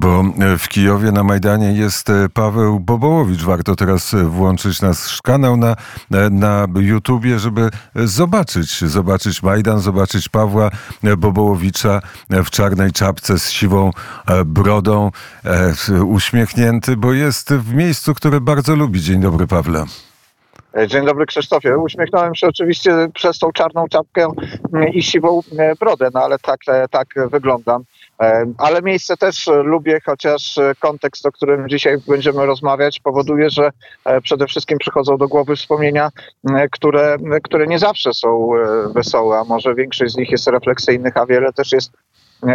Bo w Kijowie na Majdanie jest Paweł Bobołowicz. Warto teraz włączyć nasz kanał na, na YouTubie, żeby zobaczyć, zobaczyć Majdan, zobaczyć Pawła Bobołowicza w czarnej czapce z siwą brodą, uśmiechnięty, bo jest w miejscu, które bardzo lubi. Dzień dobry, Pawle. E, dzień dobry Krzysztofie. Uśmiechnąłem się oczywiście przez tą czarną czapkę mm, i siwą e, brodę, no ale tak, e, tak wyglądam. Ale miejsce też lubię, chociaż kontekst, o którym dzisiaj będziemy rozmawiać, powoduje, że przede wszystkim przychodzą do głowy wspomnienia, które, które nie zawsze są wesołe, a może większość z nich jest refleksyjnych, a wiele też jest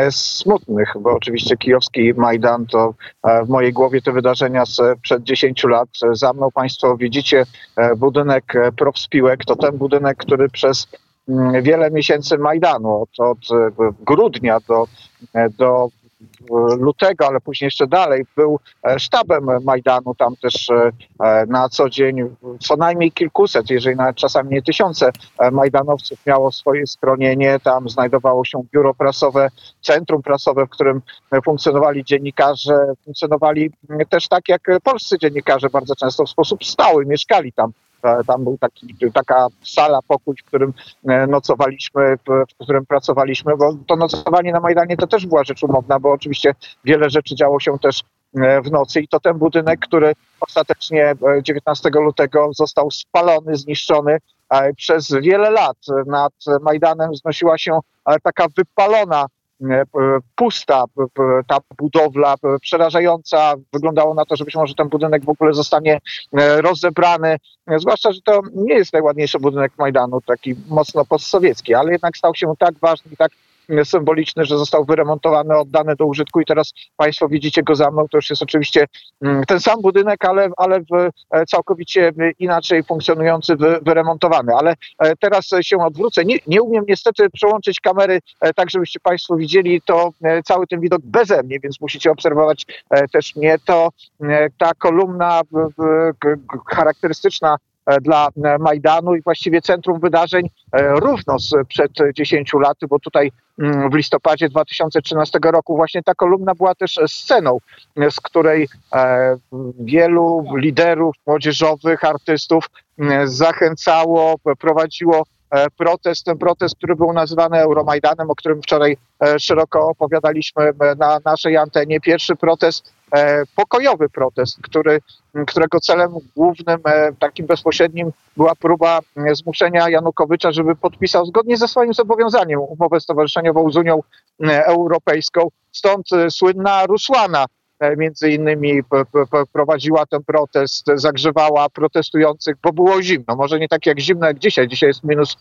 smutnych, bo oczywiście kijowski Majdan to e, w mojej głowie te wydarzenia przed 10 lat. Za mną Państwo widzicie e, budynek e, Profspiłek, to ten budynek, który przez wiele miesięcy Majdanu, od, od grudnia do, do lutego, ale później jeszcze dalej, był e, sztabem Majdanu. Tam też e, e, na co dzień co najmniej kilkuset, jeżeli nawet czasami nie tysiące Majdanowców miało swoje schronienie. Tam znajdowało się biuro prasowe, centrum prasowe, w którym funkcjonowali dziennikarze. Funkcjonowali też tak jak polscy dziennikarze bardzo często w sposób stały, mieszkali tam tam był taki, taka sala, pokój, w którym e, nocowaliśmy, w którym pracowaliśmy, bo to nocowanie na Majdanie to też była rzecz umowna, bo oczywiście wiele rzeczy działo się też e, w nocy i to ten budynek, który ostatecznie 19 e, lutego został spalony, zniszczony. Przez wiele lat nad Majdanem znosiła się taka wypalona pusta ta budowla, przerażająca. Wyglądało na to, że być może ten budynek w ogóle zostanie e, rozebrany. Zwłaszcza, że to nie jest najładniejszy budynek Majdanu, taki mocno postsowiecki, ale jednak stał się tak ważny i tak symboliczny, że został wyremontowany, oddany do użytku i teraz Państwo widzicie go za mną. To już jest oczywiście mm, ten sam budynek, ale, ale w e, całkowicie inaczej funkcjonujący, wyremontowany. Ale e, teraz się odwrócę. Nie, nie umiem niestety przełączyć kamery e, tak, żebyście Państwo widzieli to cały ten widok beze mnie, więc musicie obserwować też mnie. To ta kolumna charakterystyczna E, dla e, Majdanu i właściwie centrum wydarzeń e, równo sprzed 10 lat, bo tutaj mm, w listopadzie 2013 roku właśnie ta kolumna była też sceną, z której wielu liderów młodzieżowych, artystów zachęcało, prowadziło protest, ten protest, który był nazywany Euromajdanem, o którym wczoraj szeroko opowiadaliśmy na naszej antenie. Pierwszy protest E, pokojowy protest, który, którego celem głównym, e, takim bezpośrednim była próba e, zmuszenia Janukowycza, żeby podpisał zgodnie ze swoim zobowiązaniem umowę stowarzyszeniową z Unią Europejską. Stąd słynna Rusłana między innymi prowadziła ten protest, zagrzewała protestujących, bo było zimno. Może nie tak jak zimno jak dzisiaj. Dzisiaj jest minus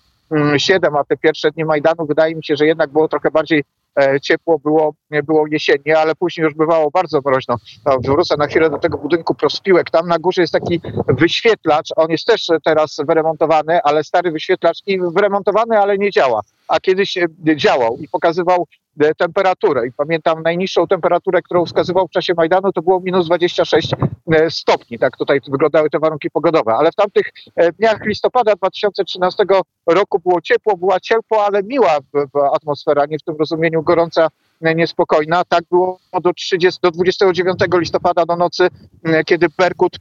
7, mm, a te pierwsze dni Majdanu wydaje mi się, że jednak było trochę bardziej E, ciepło było, było jesiennie, ale później już bywało bardzo mroźno. No, wrócę na chwilę do tego budynku Prospiłek. Tam na górze jest taki wyświetlacz, on jest też teraz wyremontowany, ale stary wyświetlacz i wyremontowany, ale nie działa. A kiedyś e, działał i pokazywał E, temperaturę. I pamiętam najniższą temperaturę, którą wskazywał w czasie Majdanu, to było minus 26 e, stopni. Tak tutaj wyglądały te warunki pogodowe. Ale w tamtych dniach listopada 2013 roku było ciepło, była ciepło, ale miła atmosfera, nie w tym rozumieniu gorąca, niespokojna. Tak było do, 30, do 29 listopada do nocy, kiedy Berkut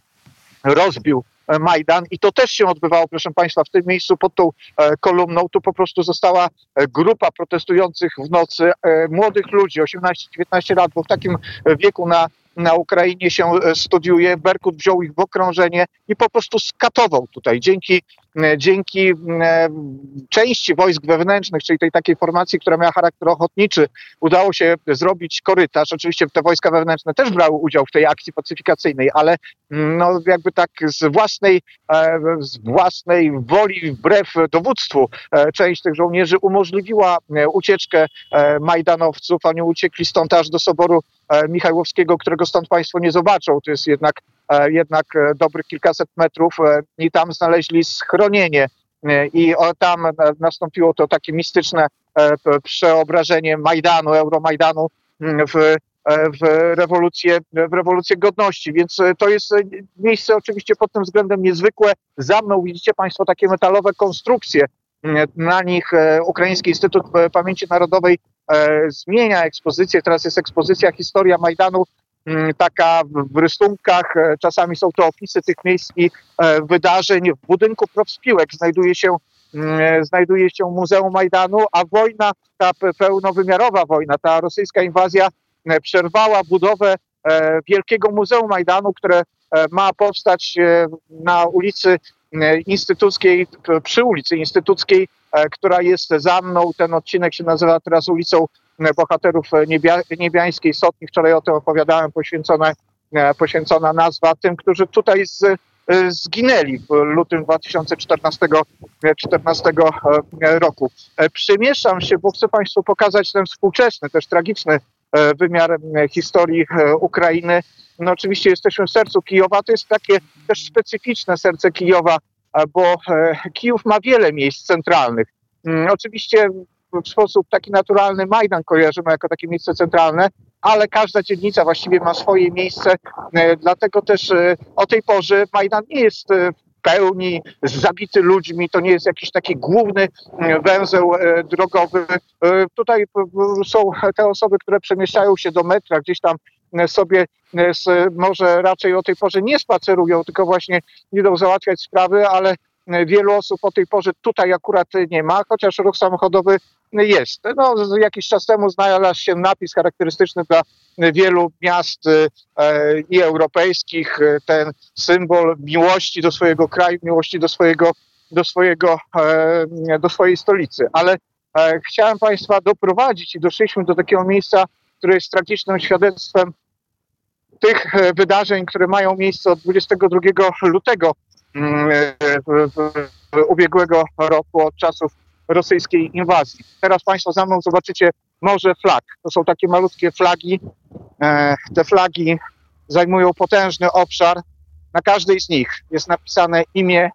rozbił Majdan i to też się odbywało, proszę Państwa, w tym miejscu pod tą e, kolumną. Tu po prostu została e, grupa protestujących w nocy, młodych ludzi, 18-19 lat, bo w takim wieku na na Ukrainie się studiuje. Berkut wziął ich w okrążenie i po prostu skatował tutaj. Dzięki E, dzięki e, części wojsk wewnętrznych, czyli tej takiej formacji, która miała charakter ochotniczy, udało się zrobić korytarz. Oczywiście te wojska wewnętrzne też brały udział w tej akcji pacyfikacyjnej, ale mm, no jakby tak z własnej, e, z własnej woli, wbrew dowództwu, część tych żołnierzy umożliwiła ucieczkę Majdanowców. Oni uciekli stąd aż do Soboru Michałowskiego, którego stąd Państwo nie zobaczą. To jest jednak E, jednak e, dobrych kilkaset metrów e, i tam znaleźli schronienie. I tam nastąpiło to takie mistyczne przeobrażenie Majdanu, Euromajdanu mm, w, w, rewolucję, w rewolucję godności. Więc to jest miejsce oczywiście pod tym względem niezwykłe. Za mną widzicie Państwo takie metalowe konstrukcje, na nich Ukraiński Instytut Pamięci Narodowej zmienia ekspozycję. Teraz jest ekspozycja Historia Majdanu, taka w rysunkach. Czasami są to opisy tych miejsc i wydarzeń. W budynku Profspiłek znajduje się znajduje się Muzeum Majdanu, a wojna, ta pełnowymiarowa wojna, ta rosyjska inwazja przerwała budowę Wielkiego Muzeum Majdanu, które ma powstać na ulicy Instytuckiej, przy ulicy Instytuckiej, która jest za mną. Ten odcinek się nazywa teraz ulicą Bohaterów Niebia, Niebiańskiej Sotni. Wczoraj o tym opowiadałem, poświęcona, poświęcona nazwa tym, którzy tutaj z, zginęli w lutym 2014 14 roku. Przemieszczam się, bo chcę Państwu pokazać ten współczesny, też tragiczny wymiar historii Ukrainy. No oczywiście jesteśmy w sercu Kijowa, to jest takie też specyficzne serce Kijowa, bo Kijów ma wiele miejsc centralnych. Oczywiście w sposób taki naturalny Majdan kojarzymy jako takie miejsce centralne, ale każda dzielnica właściwie ma swoje miejsce, dlatego też o tej porze Majdan nie jest w pełni zabity ludźmi, to nie jest jakiś taki główny węzeł drogowy. Tutaj są te osoby, które przemieszczają się do metra, gdzieś tam sobie może raczej o tej porze nie spacerują, tylko właśnie idą załatwiać sprawy, ale wielu osób o tej porze tutaj akurat nie ma, chociaż ruch samochodowy jest. No, jakiś czas temu znalazł się napis charakterystyczny dla wielu miast i europejskich, ten symbol miłości do swojego kraju, miłości do swojego, do swojego, do swojej stolicy. Ale chciałem Państwa doprowadzić i doszliśmy do takiego miejsca, które jest tragicznym świadectwem tych wydarzeń, które mają miejsce od 22 lutego ubiegłego roku, od czasów rosyjskiej inwazji. Teraz Państwo za mną zobaczycie morze flag. To są takie malutkie flagi. Te flagi zajmują potężny obszar. Na każdej z nich jest napisane imię,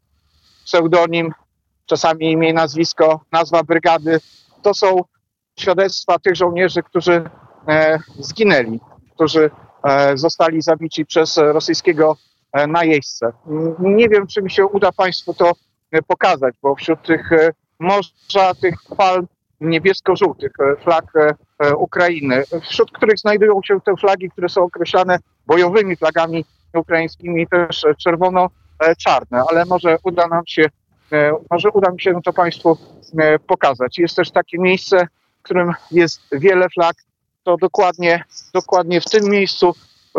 pseudonim, czasami imię i nazwisko, nazwa brygady. To są świadectwa tych żołnierzy, którzy zginęli, którzy zostali zabici przez rosyjskiego najeźdźcę. Nie wiem, czy mi się uda Państwu to pokazać, bo wśród tych morza, tych fal niebiesko-żółtych, flag Ukrainy, wśród których znajdują się te flagi, które są określane bojowymi flagami ukraińskimi, też czerwono-czarne, ale może uda nam się, może uda mi się to Państwu pokazać. Jest też takie miejsce, w którym jest wiele flag, to dokładnie, dokładnie w tym miejscu,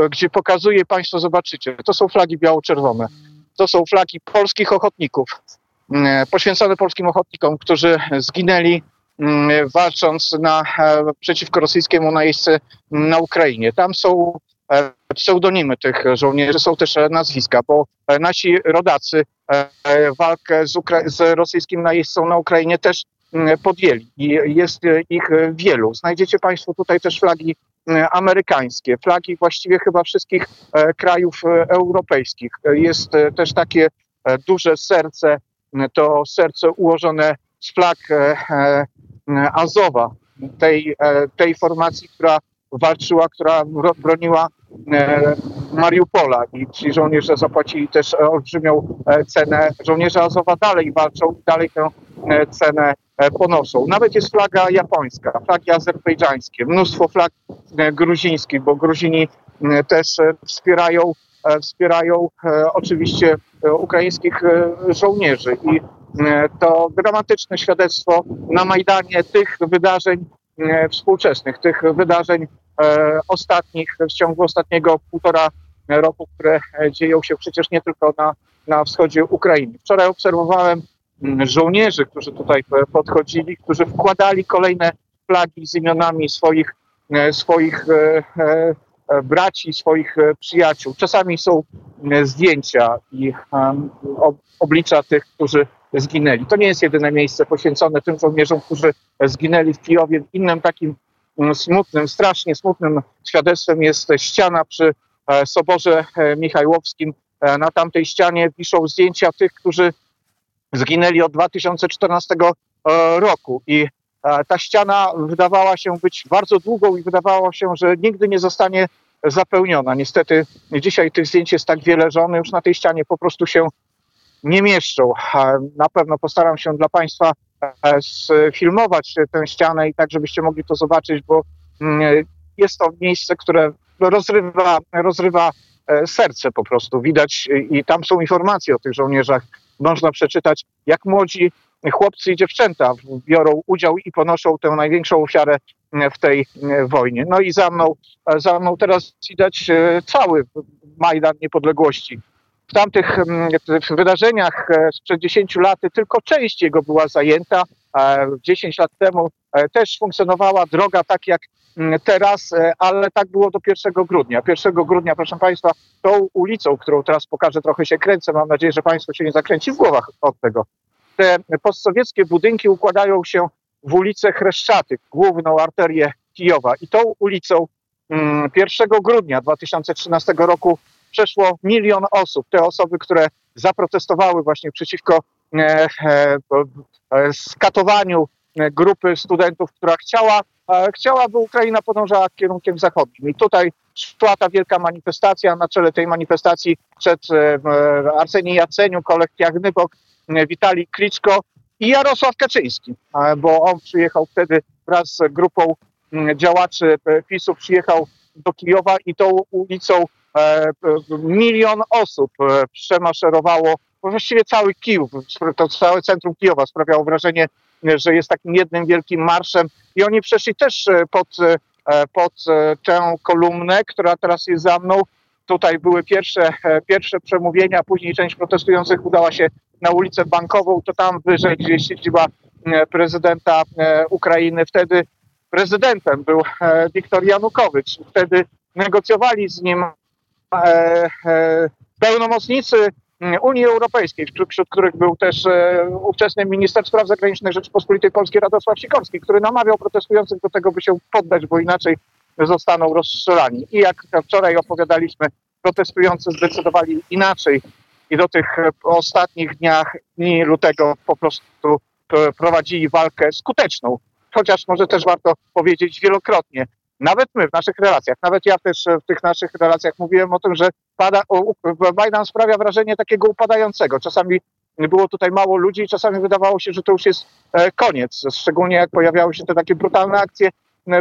gdzie pokazuję, Państwo zobaczycie, to są flagi biało-czerwone. To są flagi polskich ochotników, poświęcone polskim ochotnikom, którzy zginęli walcząc na, przeciwko rosyjskiemu najeźdźcy na Ukrainie. Tam są pseudonimy tych żołnierzy, są też nazwiska, bo nasi rodacy walkę z, Ukra- z rosyjskim najeźdźcą na Ukrainie też podjęli i jest ich wielu. Znajdziecie Państwo tutaj też flagi amerykańskie, flagi właściwie chyba wszystkich krajów europejskich. Jest też takie duże serce, to serce ułożone z flag Azowa, tej, tej formacji, która walczyła, która broniła Mariupola i ci żołnierze zapłacili też olbrzymią cenę. Żołnierze Azowa dalej walczą i dalej tę cenę ponoszą. Nawet jest flaga japońska, flagi azerbejdżańskie, mnóstwo flag gruzińskich, bo Gruzini też wspierają, wspierają oczywiście ukraińskich żołnierzy i to dramatyczne świadectwo na Majdanie tych wydarzeń współczesnych, tych wydarzeń ostatnich, w ciągu ostatniego półtora roku, które dzieją się przecież nie tylko na, na wschodzie Ukrainy. Wczoraj obserwowałem żołnierzy, którzy tutaj podchodzili, którzy wkładali kolejne flagi z imionami swoich, swoich braci, swoich przyjaciół. Czasami są zdjęcia i oblicza tych, którzy zginęli. To nie jest jedyne miejsce poświęcone tym żołnierzom, którzy zginęli w Kijowie. Innym takim smutnym, strasznie smutnym świadectwem jest ściana przy Soborze Michajłowskim. Na tamtej ścianie wiszą zdjęcia tych, którzy zginęli od 2014 roku i ta ściana wydawała się być bardzo długą i wydawało się, że nigdy nie zostanie zapełniona. Niestety dzisiaj tych zdjęć jest tak wiele, że one już na tej ścianie po prostu się nie mieszczą. Na pewno postaram się dla Państwa sfilmować tę ścianę i tak, żebyście mogli to zobaczyć, bo mm, jest to miejsce, które rozrywa, rozrywa serce po prostu. Widać i tam są informacje o tych żołnierzach. Można przeczytać, jak młodzi chłopcy i dziewczęta biorą udział i ponoszą tę największą ofiarę w tej wojnie. No i za mną, za mną teraz widać cały Majdan Niepodległości. W tamtych wydarzeniach sprzed 10 lat tylko część jego była zajęta. 10 lat temu też funkcjonowała droga tak jak teraz, ale tak było do 1 grudnia. 1 grudnia, proszę Państwa, tą ulicą, którą teraz pokażę, trochę się kręcę. Mam nadzieję, że Państwo się nie zakręci w głowach od tego te postsowieckie budynki układają się w ulicę Chreszczatyk, główną arterię Kijowa. I tą ulicą 1 mm, grudnia 2013 roku przeszło milion osób. Te osoby, które zaprotestowały właśnie przeciwko e, e, e, skatowaniu grupy studentów, która chciała, chciała, by Ukraina podążała kierunkiem zachodnim. I tutaj szła ta wielka manifestacja. Na czele tej manifestacji przed Arsenii Jaceniu, Kolek Jagnybok, Witali Kliczko i Jarosław Kaczyński, bo on przyjechał wtedy wraz z grupą działaczy PiSu, przyjechał do Kijowa i tą ulicą e, milion osób e, przemaszerowało, właściwie cały Kijów, to całe centrum Kijowa sprawiało wrażenie, że jest takim jednym wielkim marszem i oni przeszli też e, pod, pod tę kolumnę, która teraz jest za mną. Tutaj były pierwsze, pierwsze przemówienia, później część protestujących udała się na ulicę Bankową, to tam wyżej, gdzie jest siedziba e, prezydenta e, Ukrainy. Wtedy prezydentem był e, Wiktor Janukowycz. Wtedy negocjowali z nim pełnomocnicy Unii Europejskiej, wśród których był też ówczesny minister spraw zagranicznych Rzeczypospolitej Polskiej Radosław Sikorski, który namawiał protestujących do tego, by się poddać, bo inaczej zostaną rozstrzelani. I jak wczoraj opowiadaliśmy, protestujący zdecydowali inaczej i do tych e, ostatnich dniach, dni lutego po prostu e, prowadzili walkę skuteczną. Chociaż może też warto powiedzieć wielokrotnie, nawet my w naszych relacjach, nawet ja też w tych naszych relacjach mówiłem o tym, że pada, Biden sprawia wrażenie takiego upadającego. Czasami było tutaj mało ludzi, czasami wydawało się, że to już jest e, koniec, szczególnie jak pojawiały się te takie brutalne akcje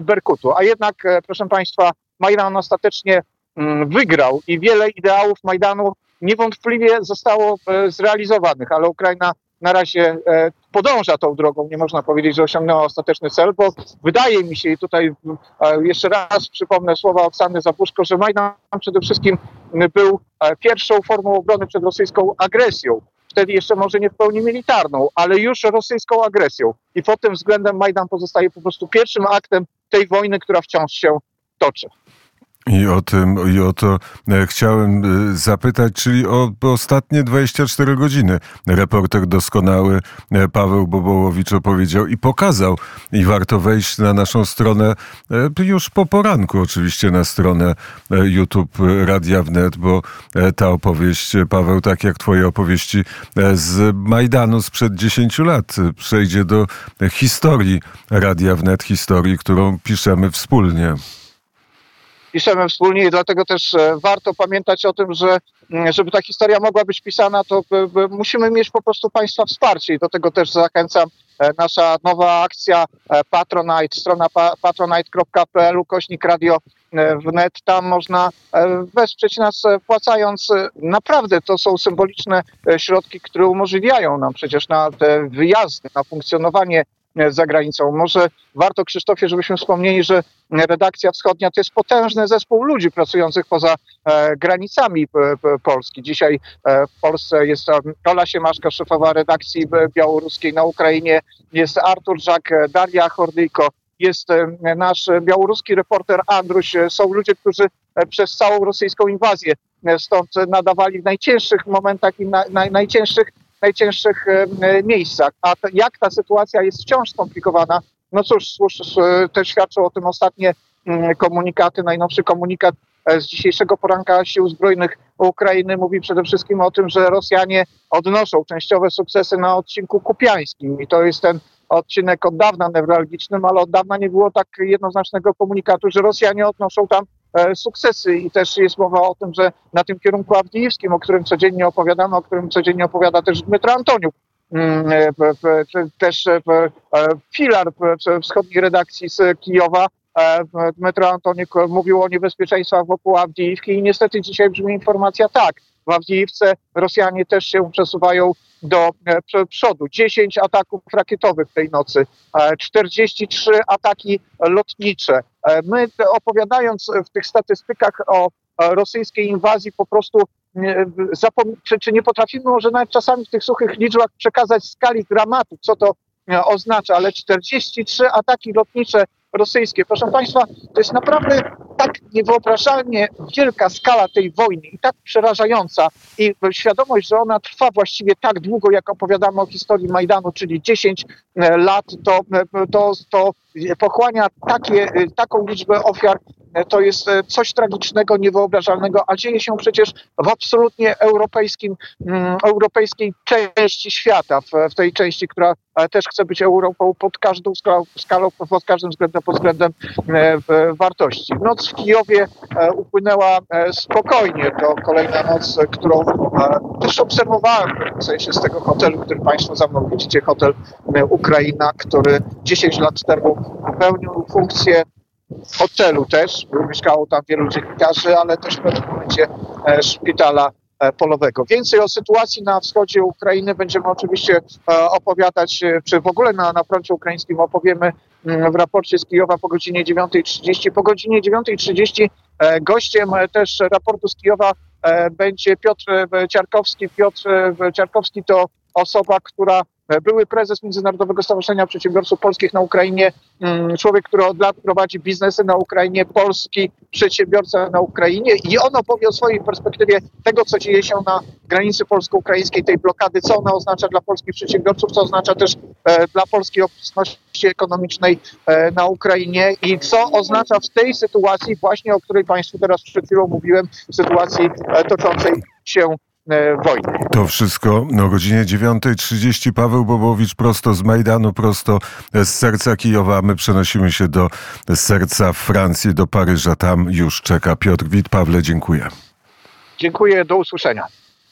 Berkutu. A jednak, proszę Państwa, Majdan ostatecznie mm, wygrał i wiele ideałów Majdanu niewątpliwie zostało e, zrealizowanych, ale Ukraina na razie e, podąża tą drogą. Nie można powiedzieć, że osiągnęła ostateczny cel, bo wydaje mi się, i tutaj e, jeszcze raz przypomnę słowa Oksany Zabuszko, że Majdan przede wszystkim był pierwszą formą obrony przed rosyjską agresją. Wtedy jeszcze może nie w pełni militarną, ale już rosyjską agresją. I pod tym względem Majdan pozostaje po prostu pierwszym aktem tej wojny, która wciąż się toczy. I o tym, i o to e, chciałem e, zapytać, czyli o ostatnie 24 godziny. Reporter doskonały e, Paweł Bobołowicz opowiedział i pokazał. I warto wejść na naszą stronę już po poranku, oczywiście na stronę YouTube Radia Wnet, bo ta opowieść, Paweł, tak jak twoje opowieści z Majdanu sprzed 10 lat, przejdzie do historii Radia Wnet, historii, którą piszemy wspólnie piszemy wspólnie i dlatego też e, warto pamiętać o tym, że mm, żeby ta historia mogła być pisana, to musimy mieć po prostu Państwa wsparcie i do tego też zachęcam. E, nasza nowa akcja e, Patronite, strona patronite.pl, kośnik radio wnet, tam można wesprzeć nas płacając. Naprawdę to są symboliczne środki, które umożliwiają nam przecież na te wyjazdy, na funkcjonowanie E, za granicą. Może warto, Krzysztofie, żebyśmy wspomnieli, że redakcja wschodnia to jest potężny zespół ludzi pracujących poza e, granicami Polski. Dzisiaj e, w Polsce jest Ola Siemaszka, szefowa redakcji białoruskiej na Ukrainie, jest Artur Żak, Daria Hordyjko, jest nasz białoruski reporter Andruś. Są ludzie, którzy przez całą rosyjską inwazję stąd nadawali w najcięższych momentach i na, na, najcięższych najcięższych e, miejscach. A jak ta sytuacja jest wciąż skomplikowana, no cóż, też świadczą o tym ostatnie komunikaty. Najnowszy komunikat e, z dzisiejszego poranka Sił Zbrojnych Ukrainy mówi przede wszystkim o tym, że Rosjanie odnoszą częściowe sukcesy na odcinku kupiańskim i to jest ten odcinek od dawna newralgicznym, ale od dawna nie było tak jednoznacznego komunikatu, że Rosjanie odnoszą tam sukcesy. I też jest mowa o tym, że na tym kierunku awdijskim, o którym codziennie opowiadamy, o którym codziennie opowiada też Dmytro Antoniuk, mm, e, też e, e, filar wschodniej redakcji z Kijowa, e, Dmytro Antonik e, mówił o niebezpieczeństwach wokół Awdijiwki i niestety dzisiaj brzmi informacja tak, w Awdijiwce Rosjanie też się przesuwają do e, przodu. 10 ataków rakietowych tej nocy, e, 43 ataki lotnicze. E, My opowiadając w tych statystykach o e, rosyjskiej inwazji po prostu czy, czy nie potrafimy może nawet czasami w tych suchych liczbach przekazać skali dramatu, co to e, oznacza, ale 43 ataki lotnicze rosyjskie, proszę Państwa, to jest naprawdę tak niewyobrażalnie wielka skala tej wojny i tak przerażająca i świadomość, że ona trwa właściwie tak długo, jak opowiadamy o historii Majdanu, czyli 10 e, lat, to, e, to, to pochłania takie, e, taką liczbę ofiar, to jest coś tragicznego, niewyobrażalnego, a dzieje się przecież w absolutnie europejskim, mm, europejskiej części świata, w, w tej części, która też chce być Europą pod każdą skalą, skalą pod każdym względem, pod względem wartości. W Kijowie e, upłynęła e, spokojnie. To kolejna noc, którą e, też obserwowałem w pewnym sensie z tego hotelu, który Państwo za mną widzicie, hotel Ukraina, który 10 lat temu pełnił funkcję hotelu też. Mieszkało tam wielu dziennikarzy, ale też w pewnym momencie szpitala polowego. Więcej o sytuacji na wschodzie Ukrainy będziemy oczywiście opowiadać, czy w ogóle na, na froncie ukraińskim opowiemy w raporcie z Kijowa po godzinie 9.30. Po godzinie 9.30 e, gościem e, też raportu z Kijowa e, będzie Piotr Ciarkowski. Piotr Ciarkowski to osoba, która były prezes Międzynarodowego Stowarzyszenia Przedsiębiorców Polskich na Ukrainie, mm, człowiek, który od lat prowadzi biznesy na Ukrainie, polski przedsiębiorca na Ukrainie i on opowie o swojej perspektywie tego, co dzieje się na granicy polsko-ukraińskiej, tej blokady, co ona oznacza dla polskich przedsiębiorców, co oznacza też e, dla polskiej obecności ekonomicznej e, na Ukrainie i co oznacza w tej sytuacji właśnie, o której Państwu teraz przed chwilą mówiłem, sytuacji e, toczącej się e, wojny. To wszystko o godzinie 9.30. Paweł Bobowicz prosto z Majdanu, prosto z serca Kijowa. My przenosimy się do serca Francji, do Paryża. Tam już czeka Piotr Wit. Pawle, dziękuję. Dziękuję, do usłyszenia.